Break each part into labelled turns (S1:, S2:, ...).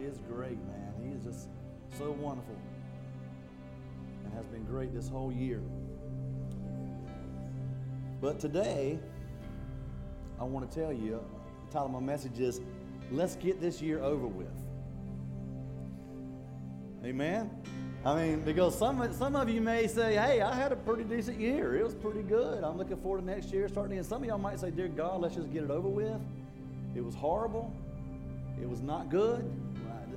S1: Is great, man. He is just so wonderful and has been great this whole year. But today, I want to tell you the title of my message is Let's Get This Year Over With. Amen? I mean, because some, some of you may say, hey, I had a pretty decent year. It was pretty good. I'm looking forward to next year starting. And some of y'all might say, dear God, let's just get it over with. It was horrible. It was not good.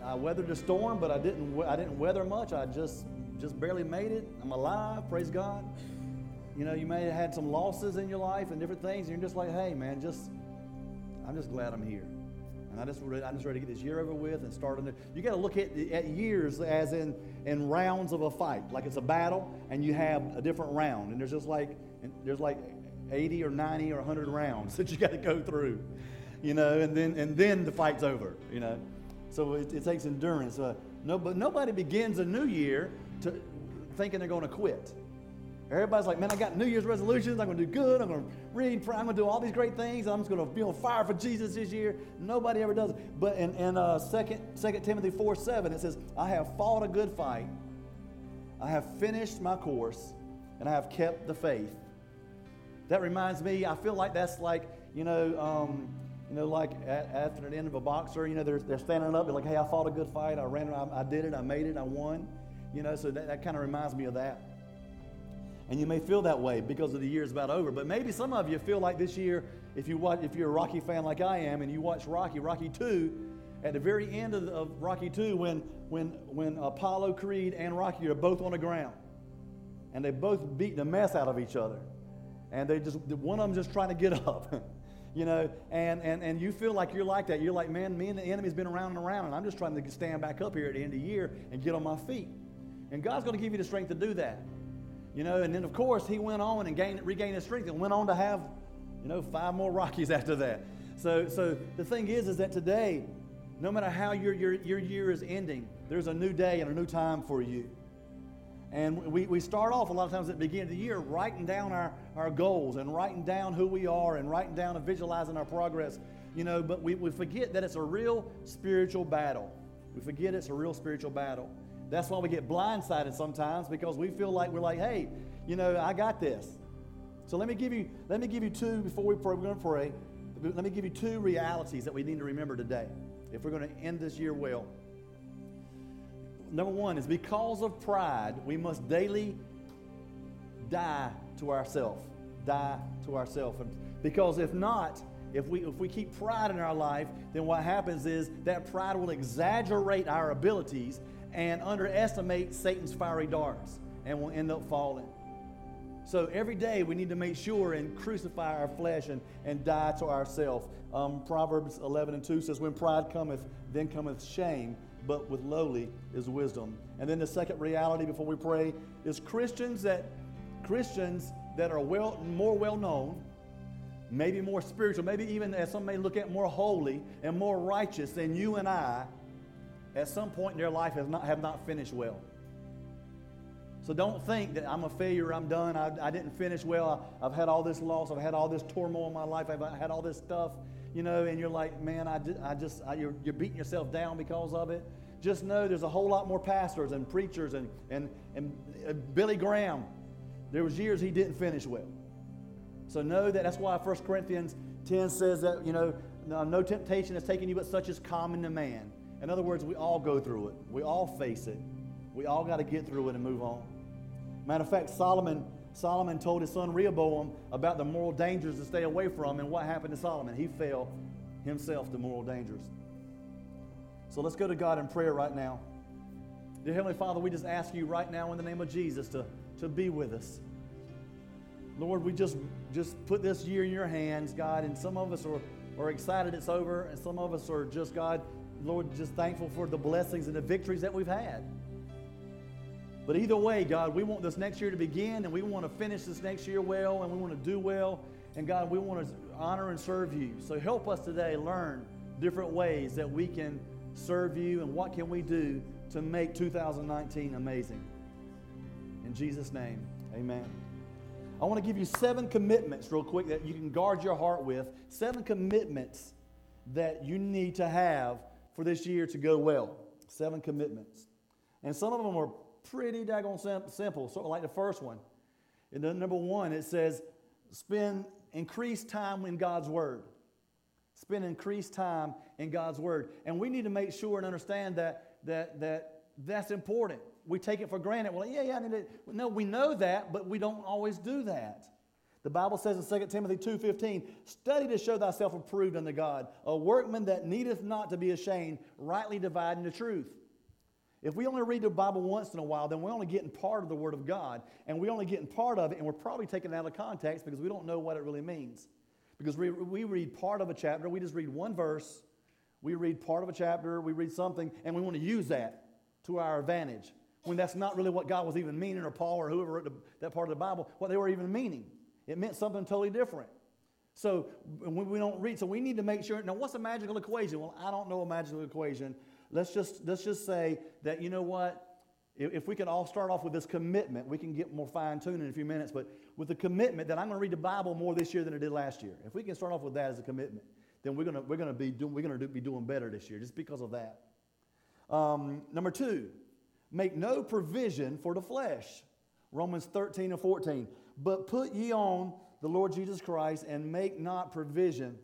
S1: I, weathered the storm, but I didn't, I didn't weather much. I just, just barely made it. I'm alive. Praise God. You know, you may have had some losses in your life and different things, and you're just like, hey, man, just, I'm just glad I'm here. And I just, I'm just ready to get this year over with and start it. You got to look at, at years as in, in rounds of a fight, like it's a battle, and you have a different round, and there's just like, there's like 80 or 90 or 100 rounds that you got to go through, you know, and then and then the fight's over, you know. So it, it takes endurance. Uh, no, but nobody begins a new year to thinking they're going to quit. Everybody's like, man, I got New Year's resolutions. I'm going to do good. I'm going to read. I'm going to do all these great things. I'm just going to be on fire for Jesus this year. Nobody ever does. But in, in uh, 2, 2 Timothy 4 7, it says, I have fought a good fight. I have finished my course, and I have kept the faith. That reminds me, I feel like that's like, you know, um, you know, like at, after the end of a boxer, you know, they're, they're standing up, they're like, hey, I fought a good fight. I ran, I, I did it, I made it, I won. You know, so that, that kind of reminds me of that. And you may feel that way because of the year's about over. But maybe some of you feel like this year, if you watch, if you're a Rocky fan like I am, and you watch Rocky, Rocky Two, at the very end of, of Rocky Two, when when when Apollo Creed and Rocky are both on the ground, and they both beat the mess out of each other, and they just one of them just trying to get up. You know, and, and, and you feel like you're like that. You're like, man, me and the enemy's been around and around, and I'm just trying to stand back up here at the end of the year and get on my feet. And God's going to give you the strength to do that. You know, and then of course he went on and gained, regained his strength and went on to have, you know, five more Rockies after that. So, so the thing is, is that today, no matter how your, your, your year is ending, there's a new day and a new time for you. And we, we start off a lot of times at the beginning of the year writing down our, our goals and writing down who we are and writing down and visualizing our progress. You know, but we, we forget that it's a real spiritual battle. We forget it's a real spiritual battle. That's why we get blindsided sometimes because we feel like we're like, hey, you know, I got this. So let me give you, let me give you two before we pray, we're going to pray. Let me give you two realities that we need to remember today if we're going to end this year well. Number one is because of pride, we must daily die to ourselves. Die to ourselves. Because if not, if we, if we keep pride in our life, then what happens is that pride will exaggerate our abilities and underestimate Satan's fiery darts and we'll end up falling. So every day we need to make sure and crucify our flesh and, and die to ourselves. Um, Proverbs 11 and 2 says, When pride cometh, then cometh shame, but with lowly is wisdom. And then the second reality before we pray is Christians that Christians that are well more well known, maybe more spiritual, maybe even as some may look at more holy and more righteous than you and I at some point in their life have not, have not finished well. So don't think that I'm a failure, I'm done, I, I didn't finish well, I, have had all this loss, I've had all this turmoil in my life, I've had all this stuff, you know, and you're like, man, I, I just, I, you're, you're beating yourself down because of it. Just know there's a whole lot more pastors and preachers and, and, and uh, Billy Graham. There was years he didn't finish well. So know that that's why 1 Corinthians 10 says that, you know, no, no temptation has taken you but such as common to man. In other words, we all go through it. We all face it. We all got to get through it and move on. Matter of fact, Solomon, Solomon told his son Rehoboam about the moral dangers to stay away from, and what happened to Solomon? He fell himself to moral dangers. So let's go to God in prayer right now. Dear Heavenly Father, we just ask you right now in the name of Jesus to, to be with us. Lord, we just, just put this year in your hands, God, and some of us are, are excited it's over, and some of us are just, God, Lord, just thankful for the blessings and the victories that we've had. But either way, God, we want this next year to begin and we want to finish this next year well and we want to do well. And God, we want to honor and serve you. So help us today learn different ways that we can serve you and what can we do to make 2019 amazing. In Jesus' name, amen. I want to give you seven commitments, real quick, that you can guard your heart with. Seven commitments that you need to have for this year to go well. Seven commitments. And some of them are pretty daggone sim- simple, sort of like the first one. And then number one, it says, spend increased time in God's Word. Spend increased time in God's Word. And we need to make sure and understand that, that, that that's important. We take it for granted. Well, yeah, yeah, I need. No, we know that, but we don't always do that. The Bible says in 2 Timothy 2.15, Study to show thyself approved unto God, a workman that needeth not to be ashamed, rightly dividing the truth. If we only read the Bible once in a while, then we're only getting part of the Word of God, and we're only getting part of it, and we're probably taking it out of context because we don't know what it really means. Because we, we read part of a chapter, we just read one verse, we read part of a chapter, we read something, and we want to use that to our advantage when that's not really what God was even meaning, or Paul or whoever wrote the, that part of the Bible, what they were even meaning. It meant something totally different. So when we don't read, so we need to make sure. Now, what's a magical equation? Well, I don't know a magical equation. Let's just let's just say that you know what. If, we could all start off with this commitment, we can get more fine tuned in a few minutes. But with the commitment that I'm going to read the Bible more this year than I did last year, if we can start off with that as a commitment, then we're going to we're going to be do, we're going to be doing better this year just because of that. Um, number two, make no provision for the flesh. Romans 13 and 14. But put ye on the Lord Jesus Christ and make not provision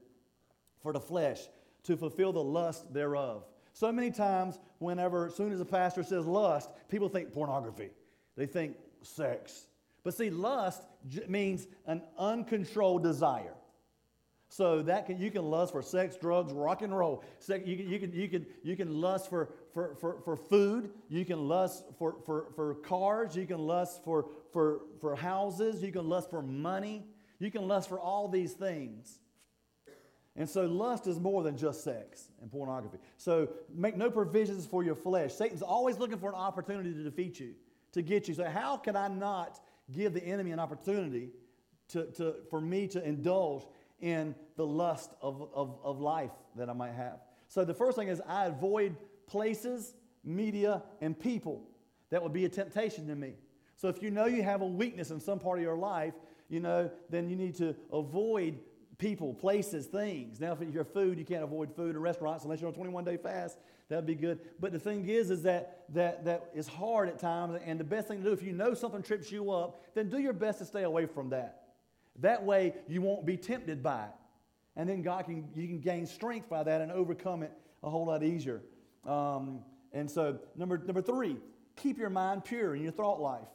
S1: for the flesh to fulfill the lust thereof. So many times, whenever, as soon as a pastor says lust, people think pornography. They think sex. But see, lust means an uncontrolled desire. So that can, you can lust for sex, drugs, rock and roll. you, can, you, can, you, can, you can lust for, for, for, for food. You can lust for, for, for cars. You can lust for, for, for houses. You can lust for money. You can lust for all these things. And so lust is more than just sex and pornography. So make no provisions for your flesh. Satan's always looking for an opportunity to defeat you, to get you. So how can I not give the enemy an opportunity to, to, for me to indulge in the lust of, of, of life that I might have. So the first thing is I avoid places, media, and people that would be a temptation to me. So if you know you have a weakness in some part of your life, you know, then you need to avoid people, places, things. Now, if you're food, you can't avoid food or restaurants unless you're on a 21 day fast. That'd be good. But the thing is, is that, that that is hard at times. And the best thing to do, if you know something trips you up, then do your best to stay away from that. That way, you won't be tempted by it. And then God can, you can gain strength by that and overcome it a whole lot easier. Um, and so, number, number three, keep your mind pure in your thought life.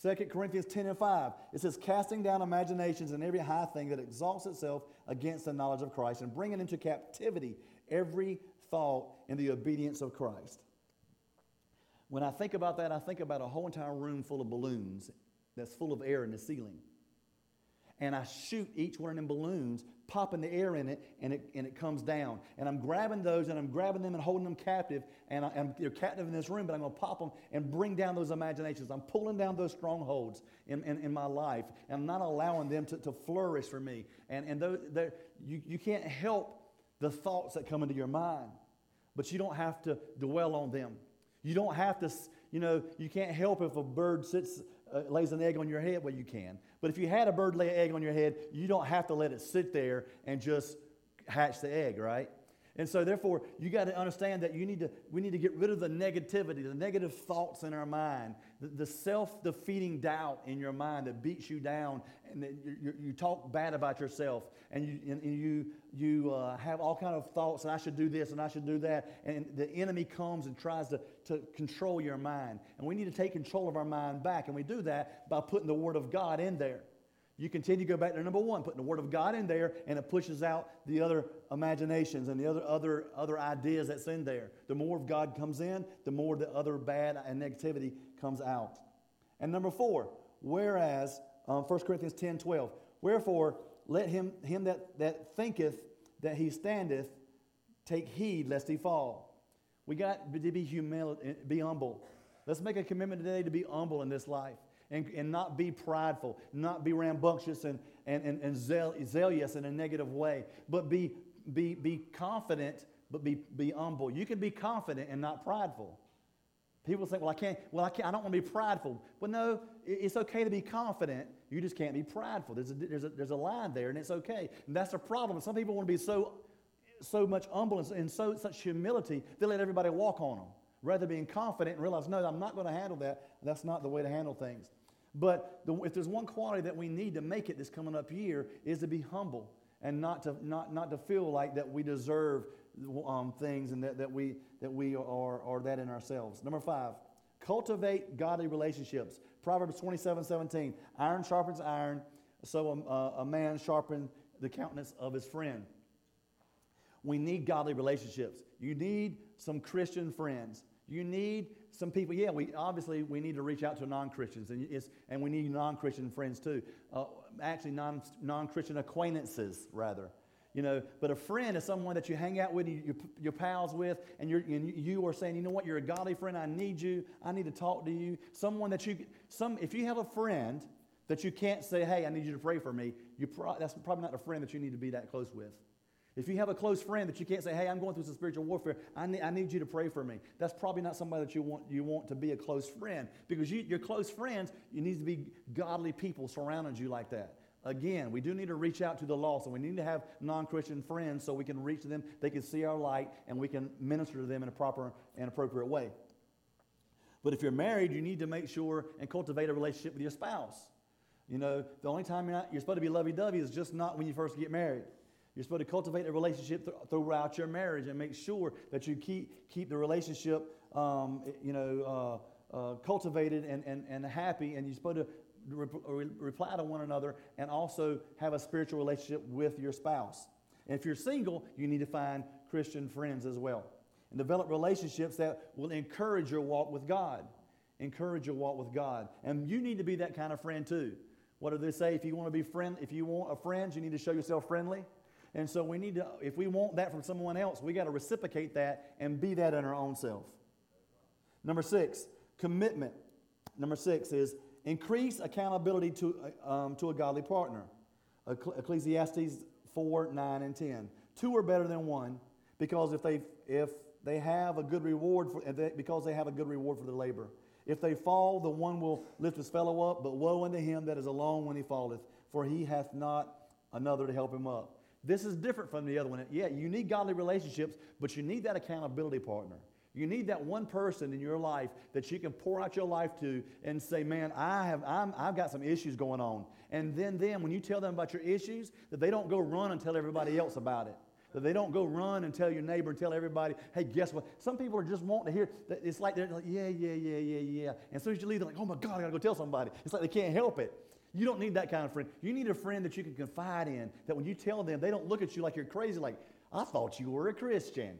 S1: 2 Corinthians 10 and 5, it says, casting down imaginations and every high thing that exalts itself against the knowledge of Christ and bringing into captivity every thought in the obedience of Christ. When I think about that, I think about a whole entire room full of balloons that's full of air in the ceiling and I shoot each one of them balloons, popping the air in it, and it, and it comes down. And I'm grabbing those, and I'm grabbing them and holding them captive, and I, am they're captive in this room, but I'm going to pop them and bring down those imaginations. I'm pulling down those strongholds in, in, in my life, and I'm not allowing them to, to flourish for me. And, and those, you, you can't help the thoughts that come into your mind, but you don't have to dwell on them. You don't have to, you know, you can't help if a bird sits, uh, lays an egg on your head. Well, you can. But if you had a bird lay an egg on your head, you don't have to let it sit there and just hatch the egg, right? And so, therefore, you got to understand that you need to, we need to get rid of the negativity, the negative thoughts in our mind, the, the self defeating doubt in your mind that beats you down, and that you, you, you talk bad about yourself, and you, and you, you uh, have all kind of thoughts, and I should do this, and I should do that. And the enemy comes and tries to, to control your mind. And we need to take control of our mind back, and we do that by putting the Word of God in there. You continue to go back to number one, putting the Word of God in there, and it pushes out the other imaginations and the other, other, other ideas that's in there. The more of God comes in, the more the other bad and negativity comes out. And number four, whereas, um, 1 Corinthians 10 12, wherefore let him, him that, that thinketh that he standeth take heed lest he fall. We got to be humility, be humble. Let's make a commitment today to be humble in this life and, and not be prideful, not be rambunctious and, and, and, and zealous in a negative way, but be, be, be confident, but be, be humble. You can be confident and not prideful. People think, well, I can't, well, I can't, I don't want to be prideful. Well, no, it's okay to be confident. You just can't be prideful. There's a, there's a, there's a line there, and it's okay. And that's the problem. Some people want to be so, so much humbleness and so such humility, they let everybody walk on them rather being confident and realize, no, I'm not going to handle that. That's not the way to handle things. But the, if there's one quality that we need to make it this coming up year is to be humble and not to, not, not to feel like that we deserve um, things and that, that we, that we are, are that in ourselves. Number five, cultivate godly relationships. Proverbs 27, 17, iron sharpens iron, so a, a man sharpens the countenance of his friend. We need godly relationships. You need some Christian friends. You need some people. Yeah, we obviously we need to reach out to non-Christians, and, and we need non-Christian friends too. Uh, actually, non non-Christian acquaintances rather. You know, but a friend is someone that you hang out with, you, you're pals with, and, you're, and you are saying, you know what, you're a godly friend. I need you. I need to talk to you. Someone that you, some, if you have a friend that you can't say, hey, I need you to pray for me, you pro- that's probably not a friend that you need to be that close with. If you have a close friend that you can't say, hey, I'm going through some spiritual warfare, I need, I need you to pray for me, that's probably not somebody that you want, you want to be a close friend. Because you, your close friends, you need to be godly people surrounding you like that. Again, we do need to reach out to the lost, and we need to have non Christian friends so we can reach them, they can see our light, and we can minister to them in a proper and appropriate way. But if you're married, you need to make sure and cultivate a relationship with your spouse. You know, the only time you're, not, you're supposed to be lovey dovey is just not when you first get married. You're supposed to cultivate a relationship th- throughout your marriage and make sure that you keep, keep the relationship, um, you know, uh, uh, cultivated and, and, and happy. And you're supposed to re- reply to one another and also have a spiritual relationship with your spouse. And if you're single, you need to find Christian friends as well. And develop relationships that will encourage your walk with God. Encourage your walk with God. And you need to be that kind of friend too. What do they say? If you want to be friend, if you want a friend, you need to show yourself friendly. And so we need to, if we want that from someone else, we got to reciprocate that and be that in our own self. Number six, commitment. Number six is increase accountability to, um, to a godly partner. Ecclesiastes 4, 9, and 10. Two are better than one because if they, if they have a good reward for, because they have a good reward for their labor. If they fall, the one will lift his fellow up, but woe unto him that is alone when he falleth, for he hath not another to help him up. This is different from the other one. Yeah, you need godly relationships, but you need that accountability partner. You need that one person in your life that you can pour out your life to and say, man, I have, I'm, I've got some issues going on. And then, then when you tell them about your issues, that they don't go run and tell everybody else about it. That they don't go run and tell your neighbor and tell everybody, hey, guess what? Some people are just wanting to hear, that it's like they're like, yeah, yeah, yeah, yeah, yeah. And as soon as you leave, they're like, oh my God, I gotta go tell somebody. It's like they can't help it. You don't need that kind of friend. You need a friend that you can confide in, that when you tell them, they don't look at you like you're crazy, like, I thought you were a Christian.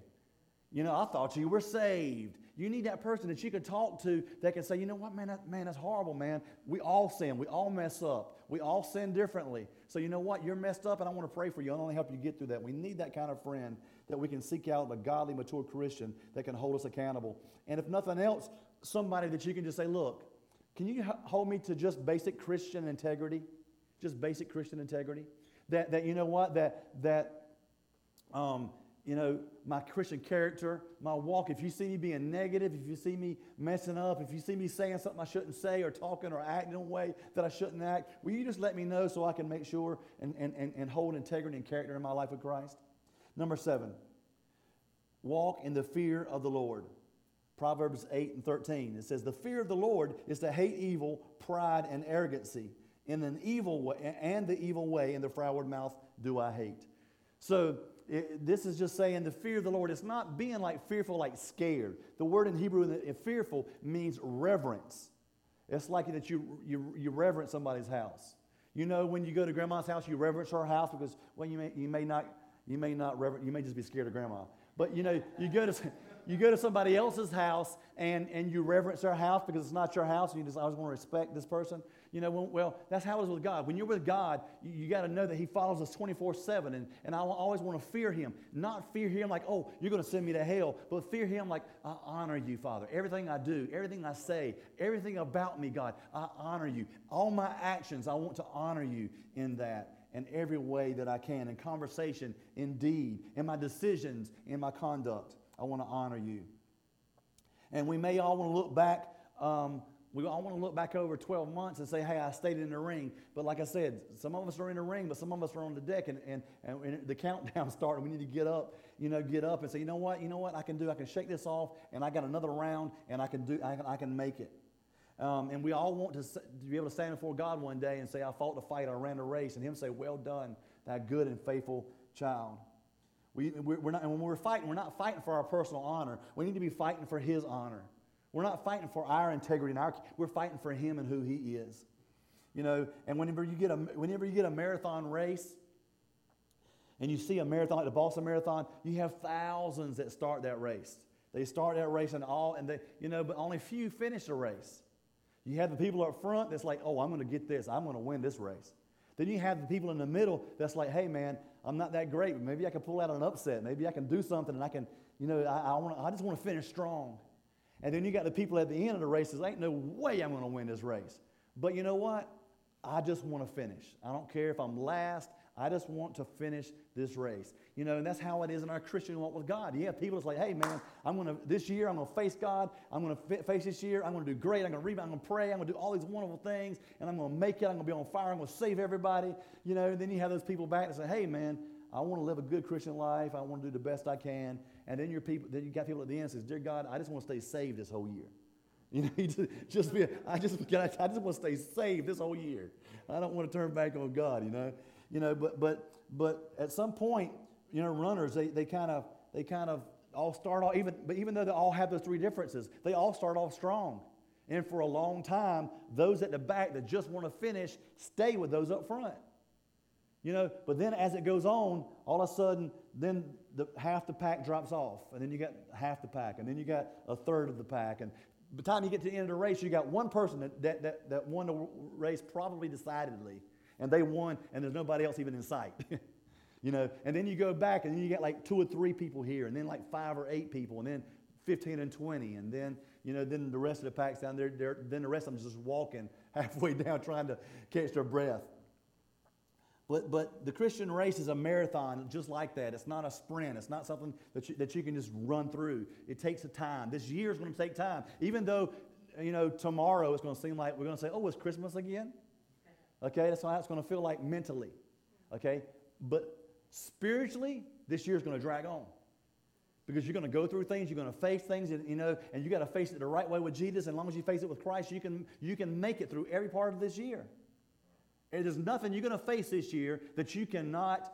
S1: You know, I thought you were saved. You need that person that you can talk to that can say, you know what, man, that, man, that's horrible, man. We all sin. We all mess up. We all sin differently. So you know what? You're messed up, and I want to pray for you. I want to help you get through that. We need that kind of friend that we can seek out, a godly, mature Christian that can hold us accountable. And if nothing else, somebody that you can just say, look, can you hold me to just basic Christian integrity? Just basic Christian integrity? That, that you know what? That, that um, you know, my Christian character, my walk, if you see me being negative, if you see me messing up, if you see me saying something I shouldn't say or talking or acting in a way that I shouldn't act, will you just let me know so I can make sure and, and, and, and hold integrity and character in my life with Christ? Number seven, walk in the fear of the Lord. Proverbs 8 and 13. It says, The fear of the Lord is to hate evil, pride, and arrogancy. In an evil way, and the evil way in the froward mouth do I hate. So it, this is just saying the fear of the Lord. It's not being like fearful, like scared. The word in Hebrew, fearful, means reverence. It's like that you, you, you reverence somebody's house. You know, when you go to grandma's house, you reverence her house because, well, you may, you may not, you may not reverence, you may just be scared of grandma. But, you know, you go to, you go to somebody else's house and, and you reverence their house because it's not your house and you just, just want to respect this person. You know, well, that's how it is with God. When you're with God, you, you got to know that He follows us 24 7. And, and I always want to fear Him. Not fear Him like, oh, you're going to send me to hell, but fear Him like, I honor you, Father. Everything I do, everything I say, everything about me, God, I honor you. All my actions, I want to honor you in that in every way that I can, in conversation, in deed, in my decisions, in my conduct. I want to honor you. And we may all want to look back um, we all want to look back over 12 months and say, hey, I stayed in the ring. But like I said, some of us are in the ring, but some of us are on the deck and, and, and the countdown started. We need to get up, you know, get up and say, you know what, you know what I can do? I can shake this off and I got another round and I can do, I can, I can make it. Um, and we all want to, to, be able to stand before God one day and say, I fought the fight, I ran the race, and Him say, Well done, that good and faithful child. We, we're not, and when we're fighting, we're not fighting for our personal honor. We need to be fighting for His honor. We're not fighting for our integrity and our, we're fighting for Him and who He is. You know, and whenever you get a, whenever you get a marathon race, and you see a marathon like the Boston Marathon, you have thousands that start that race. They start that race and all, and they, you know, but only few finish the race. You have the people up front that's like, oh, I'm going to get this. I'm going to win this race. Then you have the people in the middle that's like, hey, man, I'm not that great, but maybe I can pull out an upset. Maybe I can do something and I can, you know, I, I, wanna, I just want to finish strong. And then you got the people at the end of the race that ain't no way I'm going to win this race. But you know what? I just want to finish. I don't care if I'm last. I just want to finish this race. You know, and that's how it is in our Christian walk with God. Have people that's like, hey, man, I'm going to, this year, I'm going to face God. I'm going to face this year. I'm going to do great. I'm going to read. I'm going to pray. I'm going to do all these wonderful things. And I'm going to make it. I'm going to be on fire. I'm going to save everybody. You know, and then you have those people back that say, hey, man, I want to live a good Christian life. I want to do the best I can. And then your people, then you got people at the end says, dear God, I just want to stay saved this whole year. You know, just, just be, I just, I just want to stay saved this whole year. I don't want to turn back on God, you know. You know, but, but, but at some point, you know, runners, they, they kind of, they kind of all start off, even, but even though they all have those three differences, they all start off strong. And for a long time, those at the back that just want to finish stay with those up front. You know, but then as it goes on, all of a sudden, then the, half the pack drops off, and then you got half the pack, and then you got a third of the pack. And by the time you get to the end of the race, you got one person that, that, that, that won the race probably decidedly, and they won, and there's nobody else even in sight. you know, and then you go back, and then you got like two or three people here, and then like five or eight people, and then 15 and 20, and then, you know, then the rest of the pack's down there, then the rest of them just walking halfway down trying to catch their breath. But, but the Christian race is a marathon just like that. It's not a sprint. It's not something that you, that you can just run through. It takes a time. This year is going to take time. Even though, you know, tomorrow it's going to seem like we're going to say, oh, it's Christmas again. Okay, that's how it's going to feel like mentally. Okay, but spiritually, this year is going to drag on because you're going to go through things you're going to face things and you know and you got to face it the right way with jesus as long as you face it with christ you can you can make it through every part of this year there's nothing you're going to face this year that you cannot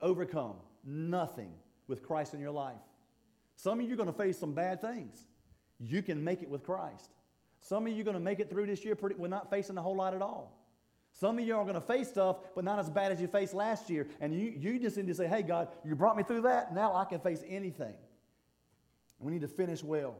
S1: overcome. Nothing with Christ in your life. Some of you are going to face some bad things. You can make it with Christ. Some of you are going to make it through this year pretty, we're not facing a whole lot at all. Some of you are going to face stuff, but not as bad as you faced last year. And you, you just need to say, hey, God, you brought me through that. Now I can face anything. We need to finish well.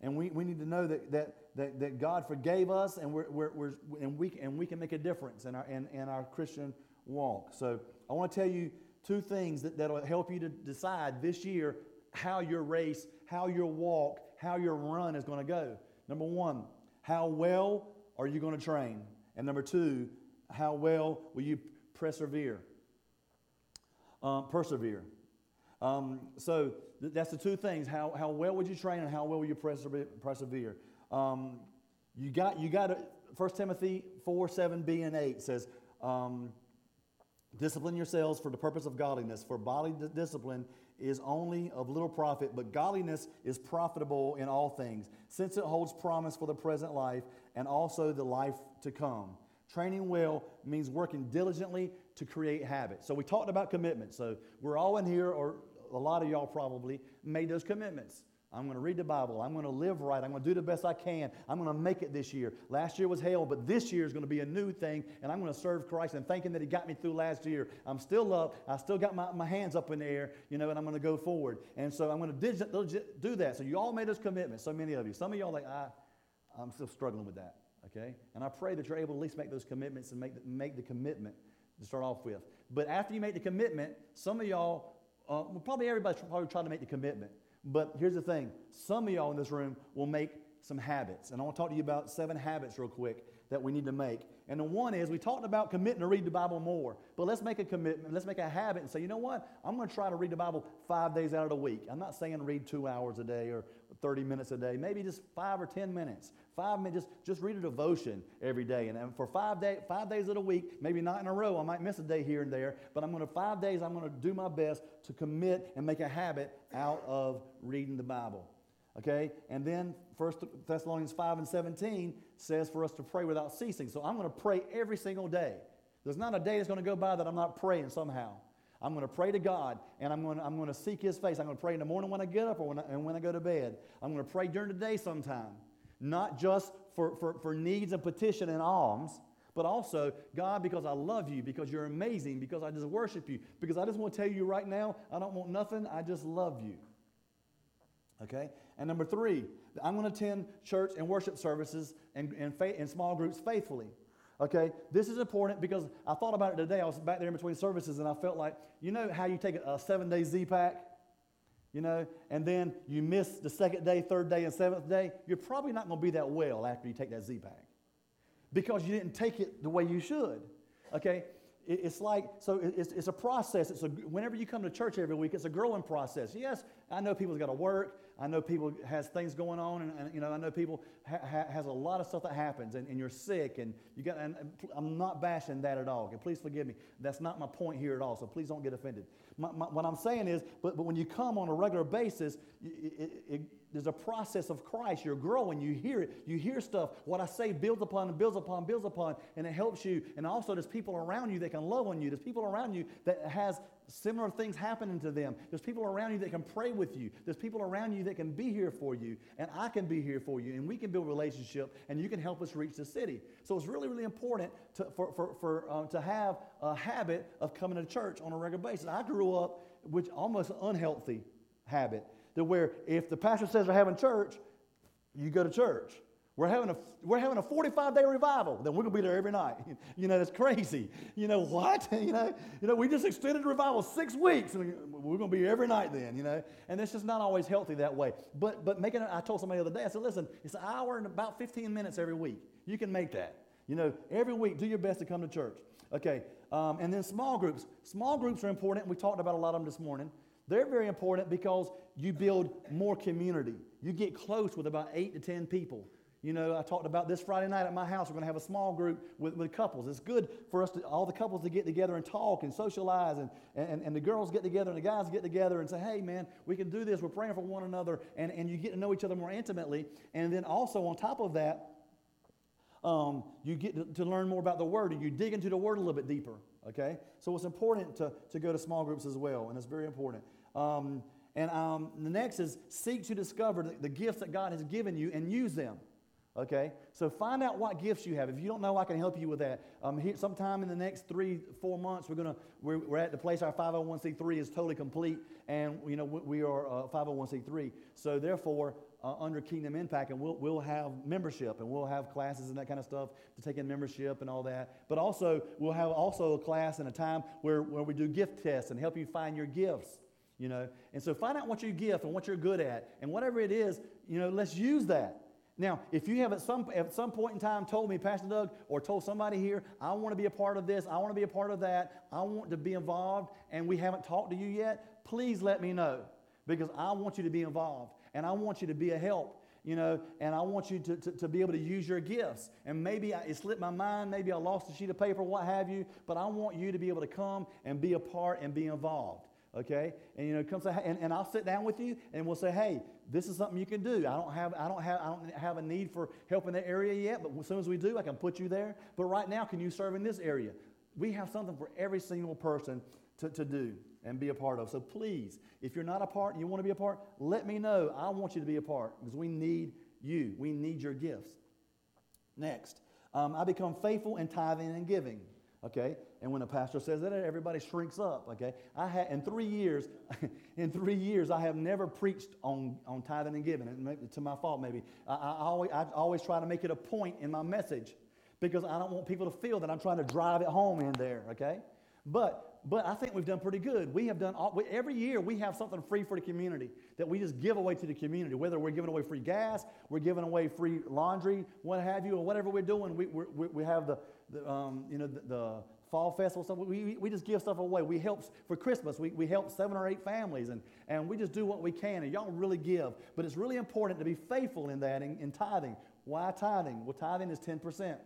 S1: And we, we need to know that, that, that, that God forgave us and, we're, we're, we're, and, we, and we can make a difference in our, in, in our Christian walk. So I want to tell you two things that, that'll help you to decide this year how your race, how your walk, how your run is going to go. Number one, how well are you going to train? And number two, how well will you persevere? Um, persevere. Um, so th- that's the two things. How, how well would you train and how well will you persevere? Um, you got, you got 1 Timothy 4, 7b and 8 says, um, Discipline yourselves for the purpose of godliness, for bodily d- discipline is only of little profit, but godliness is profitable in all things, since it holds promise for the present life and also the life to come. Training well means working diligently to create habits. So we talked about commitment. So we're all in here, or a lot of y'all probably made those commitments. I'm going to read the Bible. I'm going to live right. I'm going to do the best I can. I'm going to make it this year. Last year was hell, but this year is going to be a new thing, and I'm going to serve Christ and thanking that He got me through last year. I'm still up. I still got my, my hands up in the air, you know, and I'm going to go forward. And so I'm going to do that. So you all made those commitments, so many of you. Some of y'all like, I, I'm still struggling with that, okay? And I pray that you're able to at least make those commitments and make the, make the commitment to start off with. But after you make the commitment, some of y'all, uh, well, probably everybody's probably trying to make the commitment. But here's the thing some of y'all in this room will make some habits. And I want to talk to you about seven habits real quick that we need to make. And the one is we talked about committing to read the Bible more. But let's make a commitment. Let's make a habit and say, you know what? I'm going to try to read the Bible five days out of the week. I'm not saying read two hours a day or 30 minutes a day, maybe just five or 10 minutes. Five minutes, just, just read a devotion every day. And, and for five, day, five days of the week, maybe not in a row, I might miss a day here and there, but I'm going to, five days, I'm going to do my best to commit and make a habit out of reading the Bible. Okay? And then 1 Thessalonians 5 and 17 says for us to pray without ceasing. So I'm going to pray every single day. There's not a day that's going to go by that I'm not praying somehow. I'm going to pray to God and I'm going to, I'm going to seek His face. I'm going to pray in the morning when I get up or when I, and when I go to bed. I'm going to pray during the day sometime, not just for, for, for needs and petition and alms, but also, God, because I love you, because you're amazing, because I just worship you, because I just want to tell you right now, I don't want nothing, I just love you. Okay? And number three, I'm going to attend church and worship services and, and, fa- and small groups faithfully. Okay, this is important because I thought about it today. I was back there in between services and I felt like, you know how you take a seven day Z pack, you know, and then you miss the second day, third day, and seventh day? You're probably not going to be that well after you take that Z pack because you didn't take it the way you should. Okay, it's like so it's, it's a process it's a, whenever you come to church every week it's a growing process yes i know people's got to work I know people has things going on, and, and you know I know people ha, ha, has a lot of stuff that happens, and, and you're sick, and you got. And I'm not bashing that at all. Okay, please forgive me. That's not my point here at all. So please don't get offended. My, my, what I'm saying is, but, but when you come on a regular basis, it, it, it, there's a process of Christ. You're growing. You hear it. You hear stuff. What I say builds upon and builds upon, builds upon, and it helps you. And also, there's people around you that can love on you. There's people around you that has similar things happening to them. There's people around you that can pray with you. There's people around you that can be here for you, and I can be here for you, and we can build relationship, and you can help us reach the city. So it's really, really important to, for, for, for, uh, to have a habit of coming to church on a regular basis. I grew up with almost an unhealthy habit, that where if the pastor says they're having church, you go to church. We're having a, we're having a 45 day revival. Then we're going to be there every night. You know, that's crazy. You know, what? you know, you know, we just extended the revival six weeks. And we're going to be every night then, you know. And it's just not always healthy that way. But, but making it, I told somebody the other day, I said, listen, it's an hour and about 15 minutes every week. You can make that. You know, every week, do your best to come to church. Okay. Um, and then small groups. Small groups are important. We talked about a lot of them this morning. They're very important because you build more community. You get close with about eight to 10 people. You know, I talked about this Friday night at my house. We're going to have a small group with, with couples. It's good for us to, all the couples to get together and talk and socialize, and, and, and the girls get together and the guys get together and say, hey, man, we can do this. We're praying for one another, and, and you get to know each other more intimately. And then also, on top of that, um, you get to, to learn more about the Word, and you dig into the Word a little bit deeper, okay? So it's important to, to go to small groups as well, and it's very important. Um, and um, the next is seek to discover the, the gifts that God has given you and use them. Okay? So find out what gifts you have. If you don't know, I can help you with that. Um, here, sometime in the next three, four months, we're going to, we're, we're, at the place our 501c3 is totally complete, and, you know, we, we are uh, 501c3. So therefore, uh, under Kingdom Impact, and we'll, we'll have membership, and we'll have classes and that kind of stuff to take in membership and all that. But also, we'll have also a class and a time where, where we do gift tests and help you find your gifts you know and so find out what your gift and what you're good at and whatever it is you know let's use that now, if you have at some, at some point in time told me, Pastor Doug, or told somebody here, I want to be a part of this, I want to be a part of that, I want to be involved, and we haven't talked to you yet, please let me know because I want you to be involved and I want you to be a help. You know, and I want you to, to, to be able to use your gifts. And maybe I, it slipped my mind, maybe I lost a sheet of paper, what have you, but I want you to be able to come and be a part and be involved okay? And you know, come say, and, and I'll sit down with you and we'll say, hey, this is something you can do. I don't have, I don't have, I don't have a need for help in that area yet, but as soon as we do, I can put you there. But right now, can you serve in this area? We have something for every single person to, to do and be a part of. So please, if you're not a part and you want to be a part, let me know. I want you to be a part because we need you. We need your gifts. Next, um, I become faithful in tithing and giving. Okay? And when a pastor says that, everybody shrinks up. Okay? I had in three years, in three years, I have never preached on, on tithing and giving. It to my fault, maybe. I, I, always, I always try to make it a point in my message because I don't want people to feel that I'm trying to drive it home in there. Okay? But but I think we've done pretty good. We have done all, every year we have something free for the community that we just give away to the community. Whether we're giving away free gas, we're giving away free laundry, what have you, or whatever we're doing, we, we, we have the, the um, you know, the fall festival stuff. We, we just give stuff away. We help for Christmas. We, we help seven or eight families, and, and we just do what we can. And y'all really give. But it's really important to be faithful in that, in, in tithing. Why tithing? Well, tithing is 10%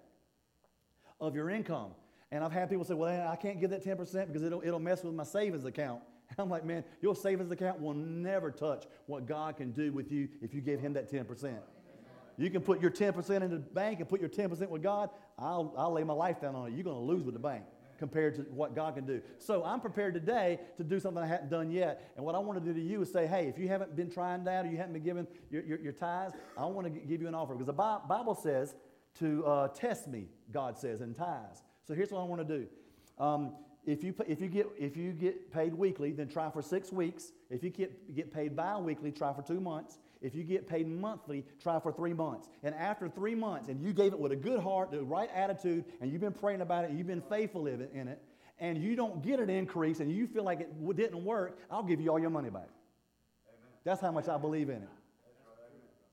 S1: of your income. And I've had people say, well, I can't give that 10% because it'll, it'll mess with my savings account. I'm like, man, your savings account will never touch what God can do with you if you give Him that 10%. You can put your 10% in the bank and put your 10% with God. I'll, I'll lay my life down on it. You're going to lose with the bank compared to what God can do. So I'm prepared today to do something I hadn't done yet. And what I want to do to you is say, hey, if you haven't been trying that or you haven't been giving your, your, your tithes, I want to give you an offer. Because the Bible says to uh, test me, God says, in tithes. So here's what I want to do. Um, if you, if, you get, if you get paid weekly, then try for six weeks. If you get, get paid bi weekly, try for two months. If you get paid monthly, try for three months. And after three months, and you gave it with a good heart, the right attitude, and you've been praying about it, you've been faithful in it, and you don't get an increase, and you feel like it didn't work, I'll give you all your money back. Amen. That's how much I believe in it.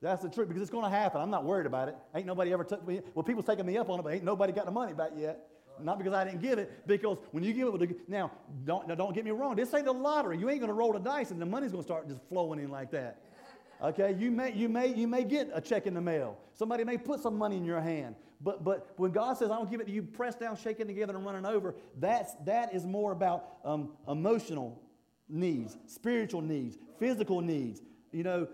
S1: That's the truth because it's going to happen. I'm not worried about it. Ain't nobody ever took me. Well, people's taking me up on it, but ain't nobody got the money back yet. Not because I didn't give it, because when you give it, now don't now don't get me wrong. This ain't the lottery. You ain't going to roll the dice and the money's going to start just flowing in like that. Okay, you may, you, may, you may get a check in the mail. Somebody may put some money in your hand. But, but when God says, I don't give it to you, pressed down, shaking together, and running over, that's, that is more about um, emotional needs, spiritual needs, physical needs, you know,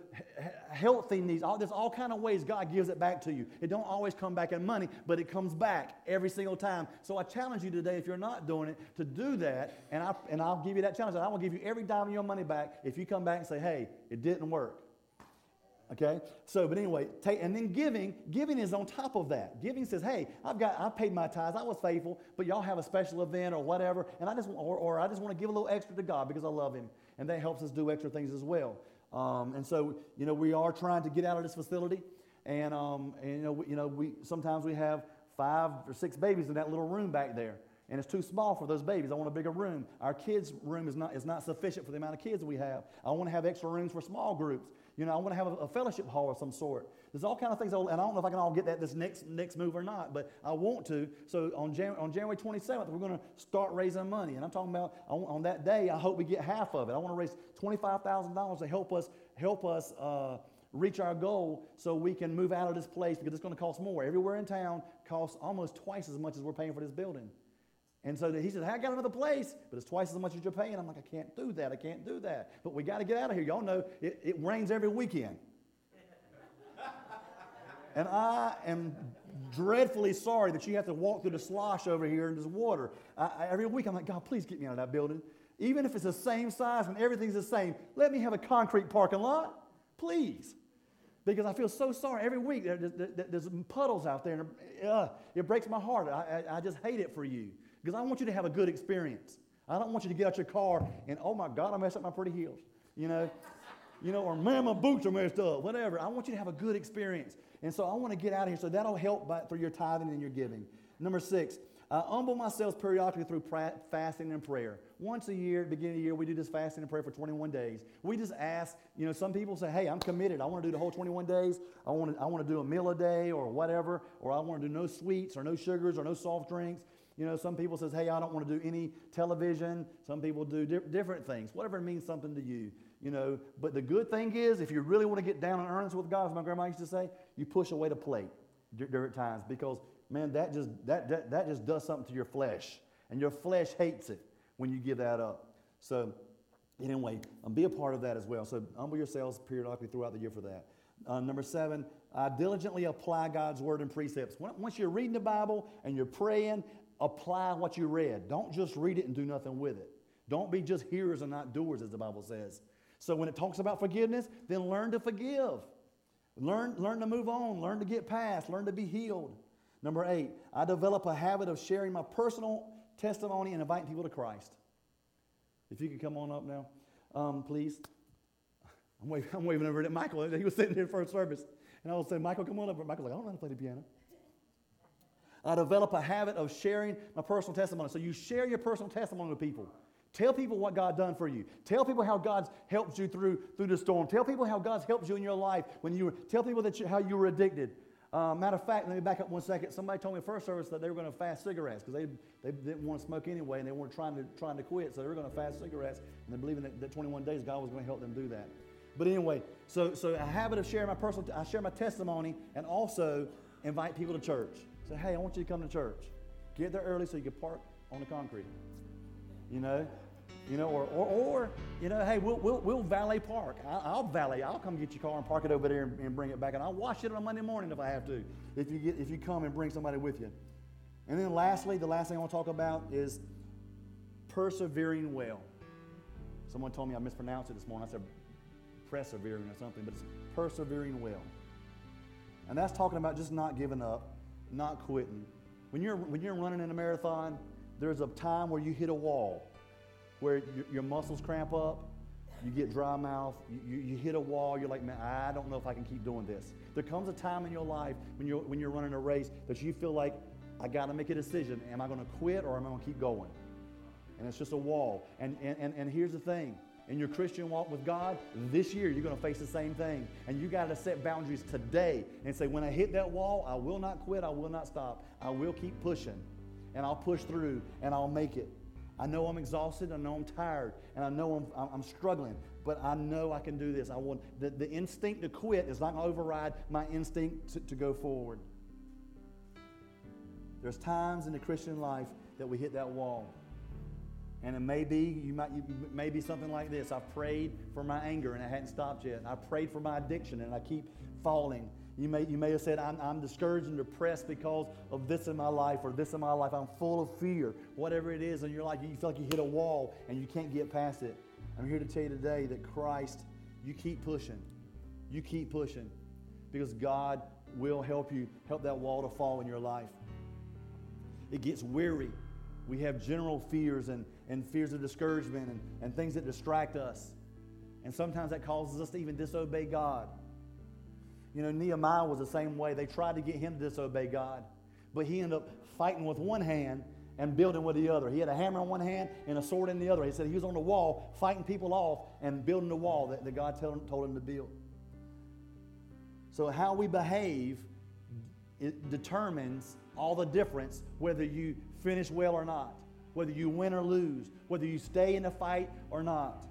S1: healthy needs. All, there's all kind of ways God gives it back to you. It don't always come back in money, but it comes back every single time. So I challenge you today, if you're not doing it, to do that, and, I, and I'll give you that challenge. I will give you every dime of your money back if you come back and say, hey, it didn't work. Okay? So, but anyway, take, and then giving, giving is on top of that. Giving says, hey, I've got, I paid my tithes, I was faithful, but y'all have a special event or whatever, and I just, or, or I just want to give a little extra to God because I love Him. And that helps us do extra things as well. Um, and so, you know, we are trying to get out of this facility. And, um, and you know, we, you know we, sometimes we have five or six babies in that little room back there. And it's too small for those babies. I want a bigger room. Our kids' room is not, is not sufficient for the amount of kids we have. I want to have extra rooms for small groups. You know, I want to have a, a fellowship hall of some sort. There's all kind of things, and I don't know if I can all get that this next next move or not, but I want to. So on, Jan- on January 27th, we're going to start raising money, and I'm talking about on, on, that day. I hope we get half of it. I want to raise $25,000 to help us help us. Uh, reach our goal so we can move out of this place because it's going to cost more. Everywhere in town costs almost twice as much as we're paying for this building. And so he said, hey, I got another place, but it's twice as much as you're paying. I'm like, I can't do that. I can't do that. But we got to get out of here. Y'all know it, it rains every weekend. and I am dreadfully sorry that you have to walk through the slosh over here in this water. I, I, every week, I'm like, God, please get me out of that building. Even if it's the same size and everything's the same, let me have a concrete parking lot, please. Because I feel so sorry. Every week, there, there, there's puddles out there, and uh, it breaks my heart. I, I, I just hate it for you. Because I want you to have a good experience. I don't want you to get out your car and, oh my God, I messed up my pretty heels. You know? you know, or man, my boots are messed up, whatever. I want you to have a good experience. And so I want to get out of here. So that'll help by, through your tithing and your giving. Number six, I humble myself periodically through pra- fasting and prayer. Once a year, beginning of the year, we do this fasting and prayer for 21 days. We just ask, you know, some people say, hey, I'm committed. I want to do the whole 21 days. I want to, I want to do a meal a day or whatever, or I want to do no sweets or no sugars or no soft drinks. You know, some people says, hey, I don't want to do any television. Some people do di- different things. Whatever means something to you, you know. But the good thing is, if you really want to get down and earnest with God, as my grandma used to say, you push away the plate during times because, man, that just, that, that, that just does something to your flesh. And your flesh hates it when you give that up. So, anyway, um, be a part of that as well. So, humble yourselves periodically throughout the year for that. Uh, number seven, uh, diligently apply God's word and precepts. Once you're reading the Bible and you're praying apply what you read. Don't just read it and do nothing with it. Don't be just hearers and not doers, as the Bible says. So when it talks about forgiveness, then learn to forgive. Learn, learn to move on. Learn to get past. Learn to be healed. Number eight, I develop a habit of sharing my personal testimony and inviting people to Christ. If you could come on up now, um, please. I'm waving, I'm waving over at Michael. He was sitting there first service. And I was saying, Michael, come on up. Michael's like, I don't know how to play the piano. I develop a habit of sharing my personal testimony. So you share your personal testimony with people. Tell people what God done for you. Tell people how God's helped you through, through the storm. Tell people how God's helped you in your life when you were, tell people that you, how you were addicted. Uh, matter of fact, let me back up one second. Somebody told me first service that they were going to fast cigarettes because they, they didn't want to smoke anyway and they weren't trying to, trying to quit. So they were going to fast cigarettes and they're believing that, that 21 days God was going to help them do that. But anyway, so, so a habit of sharing my personal, I share my testimony and also invite people to church. Say, hey, I want you to come to church. Get there early so you can park on the concrete. You know? You know, or, or, or you know, hey, we'll, we'll, we'll valet park. I'll, I'll, valet. I'll come get your car and park it over there and, and, bring it back, and I'll wash it on Monday morning if I have to. If you get, if you come and bring somebody with you. And then lastly, the last thing I want to talk about is persevering well. Someone told me I mispronounced it this morning. I said persevering or something, but it's persevering well. And that's talking about just not giving up, not quitting. When you're when you're running in a marathon, there's a time where you hit a wall where your, your muscles cramp up, you get dry mouth, you, you, hit a wall, you're like, man, I don't know if I can keep doing this. There comes a time in your life when you're, when you're running a race that you feel like, I got to make a decision. Am I to quit or am I to keep going? And it's just a wall. And, And, and, and here's the thing in your Christian walk with God, this year you're going to face the same thing. And you got to set boundaries today and say, when I hit that wall, I will not quit, I will not stop. I will keep pushing. And I'll push through and I'll make it. I know I'm exhausted. I know I'm tired. And I know I'm, I'm struggling. But I know I can do this. I want the, the instinct to quit is not going to override my instinct to, to go forward. There's times in the Christian life that we hit that wall. And it may be, you might, it may be something like this. I've prayed for my anger and it hadn't stopped yet. I prayed for my addiction and I keep falling. You may, you may have said, I'm, I'm discouraged and depressed because of this in my life or this in my life. I'm full of fear. Whatever it is in your life, you feel like you hit a wall and you can't get past it. I'm here to tell you today that Christ, you keep pushing. You keep pushing because God will help you, help that wall to fall in your life. It gets weary. We have general fears and, and fears of discouragement and, and things that distract us. And sometimes that causes us to even disobey God. You know, Nehemiah was the same way. They tried to get him to disobey God, but he ended up fighting with one hand and building with the other. He had a hammer in one hand and a sword in the other. He said he was on the wall fighting people off and building the wall that, that God told him, told him to build. So, how we behave it determines all the difference whether you finish well or not, whether you win or lose, whether you stay in the fight or not.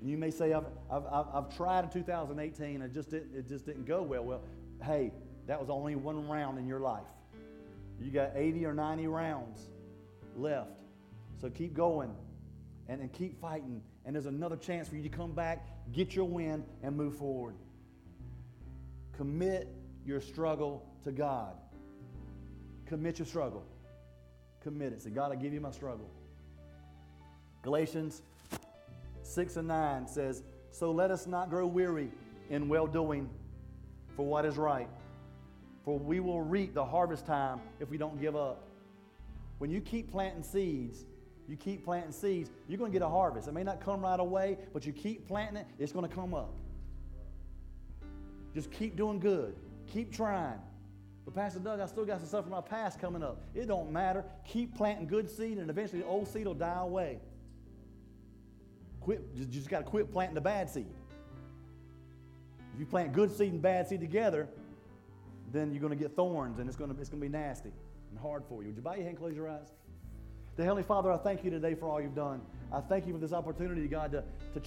S1: And you may say, I've, I've, I've tried in 2018 and it just, didn't, it just didn't go well. Well, hey, that was only one round in your life. You got 80 or 90 rounds left. So keep going and, and keep fighting. And there's another chance for you to come back, get your win, and move forward. Commit your struggle to God. Commit your struggle. Commit it. Say, God, I give you my struggle. Galatians 6 and 9 says, So let us not grow weary in well doing for what is right, for we will reap the harvest time if we don't give up. When you keep planting seeds, you keep planting seeds, you're going to get a harvest. It may not come right away, but you keep planting it, it's going to come up. Just keep doing good. Keep trying. But Pastor Doug, I still got some stuff from my past coming up. It don't matter. Keep planting good seed, and eventually the old seed will die away. Quit, you just got to quit planting the bad seed. If you plant good seed and bad seed together, then you're going to get thorns and it's going to, it's going to be nasty and hard for you. Would you bow your head and close your eyes? The Heavenly Father, I thank you today for all you've done. I thank you for this opportunity, God, to, to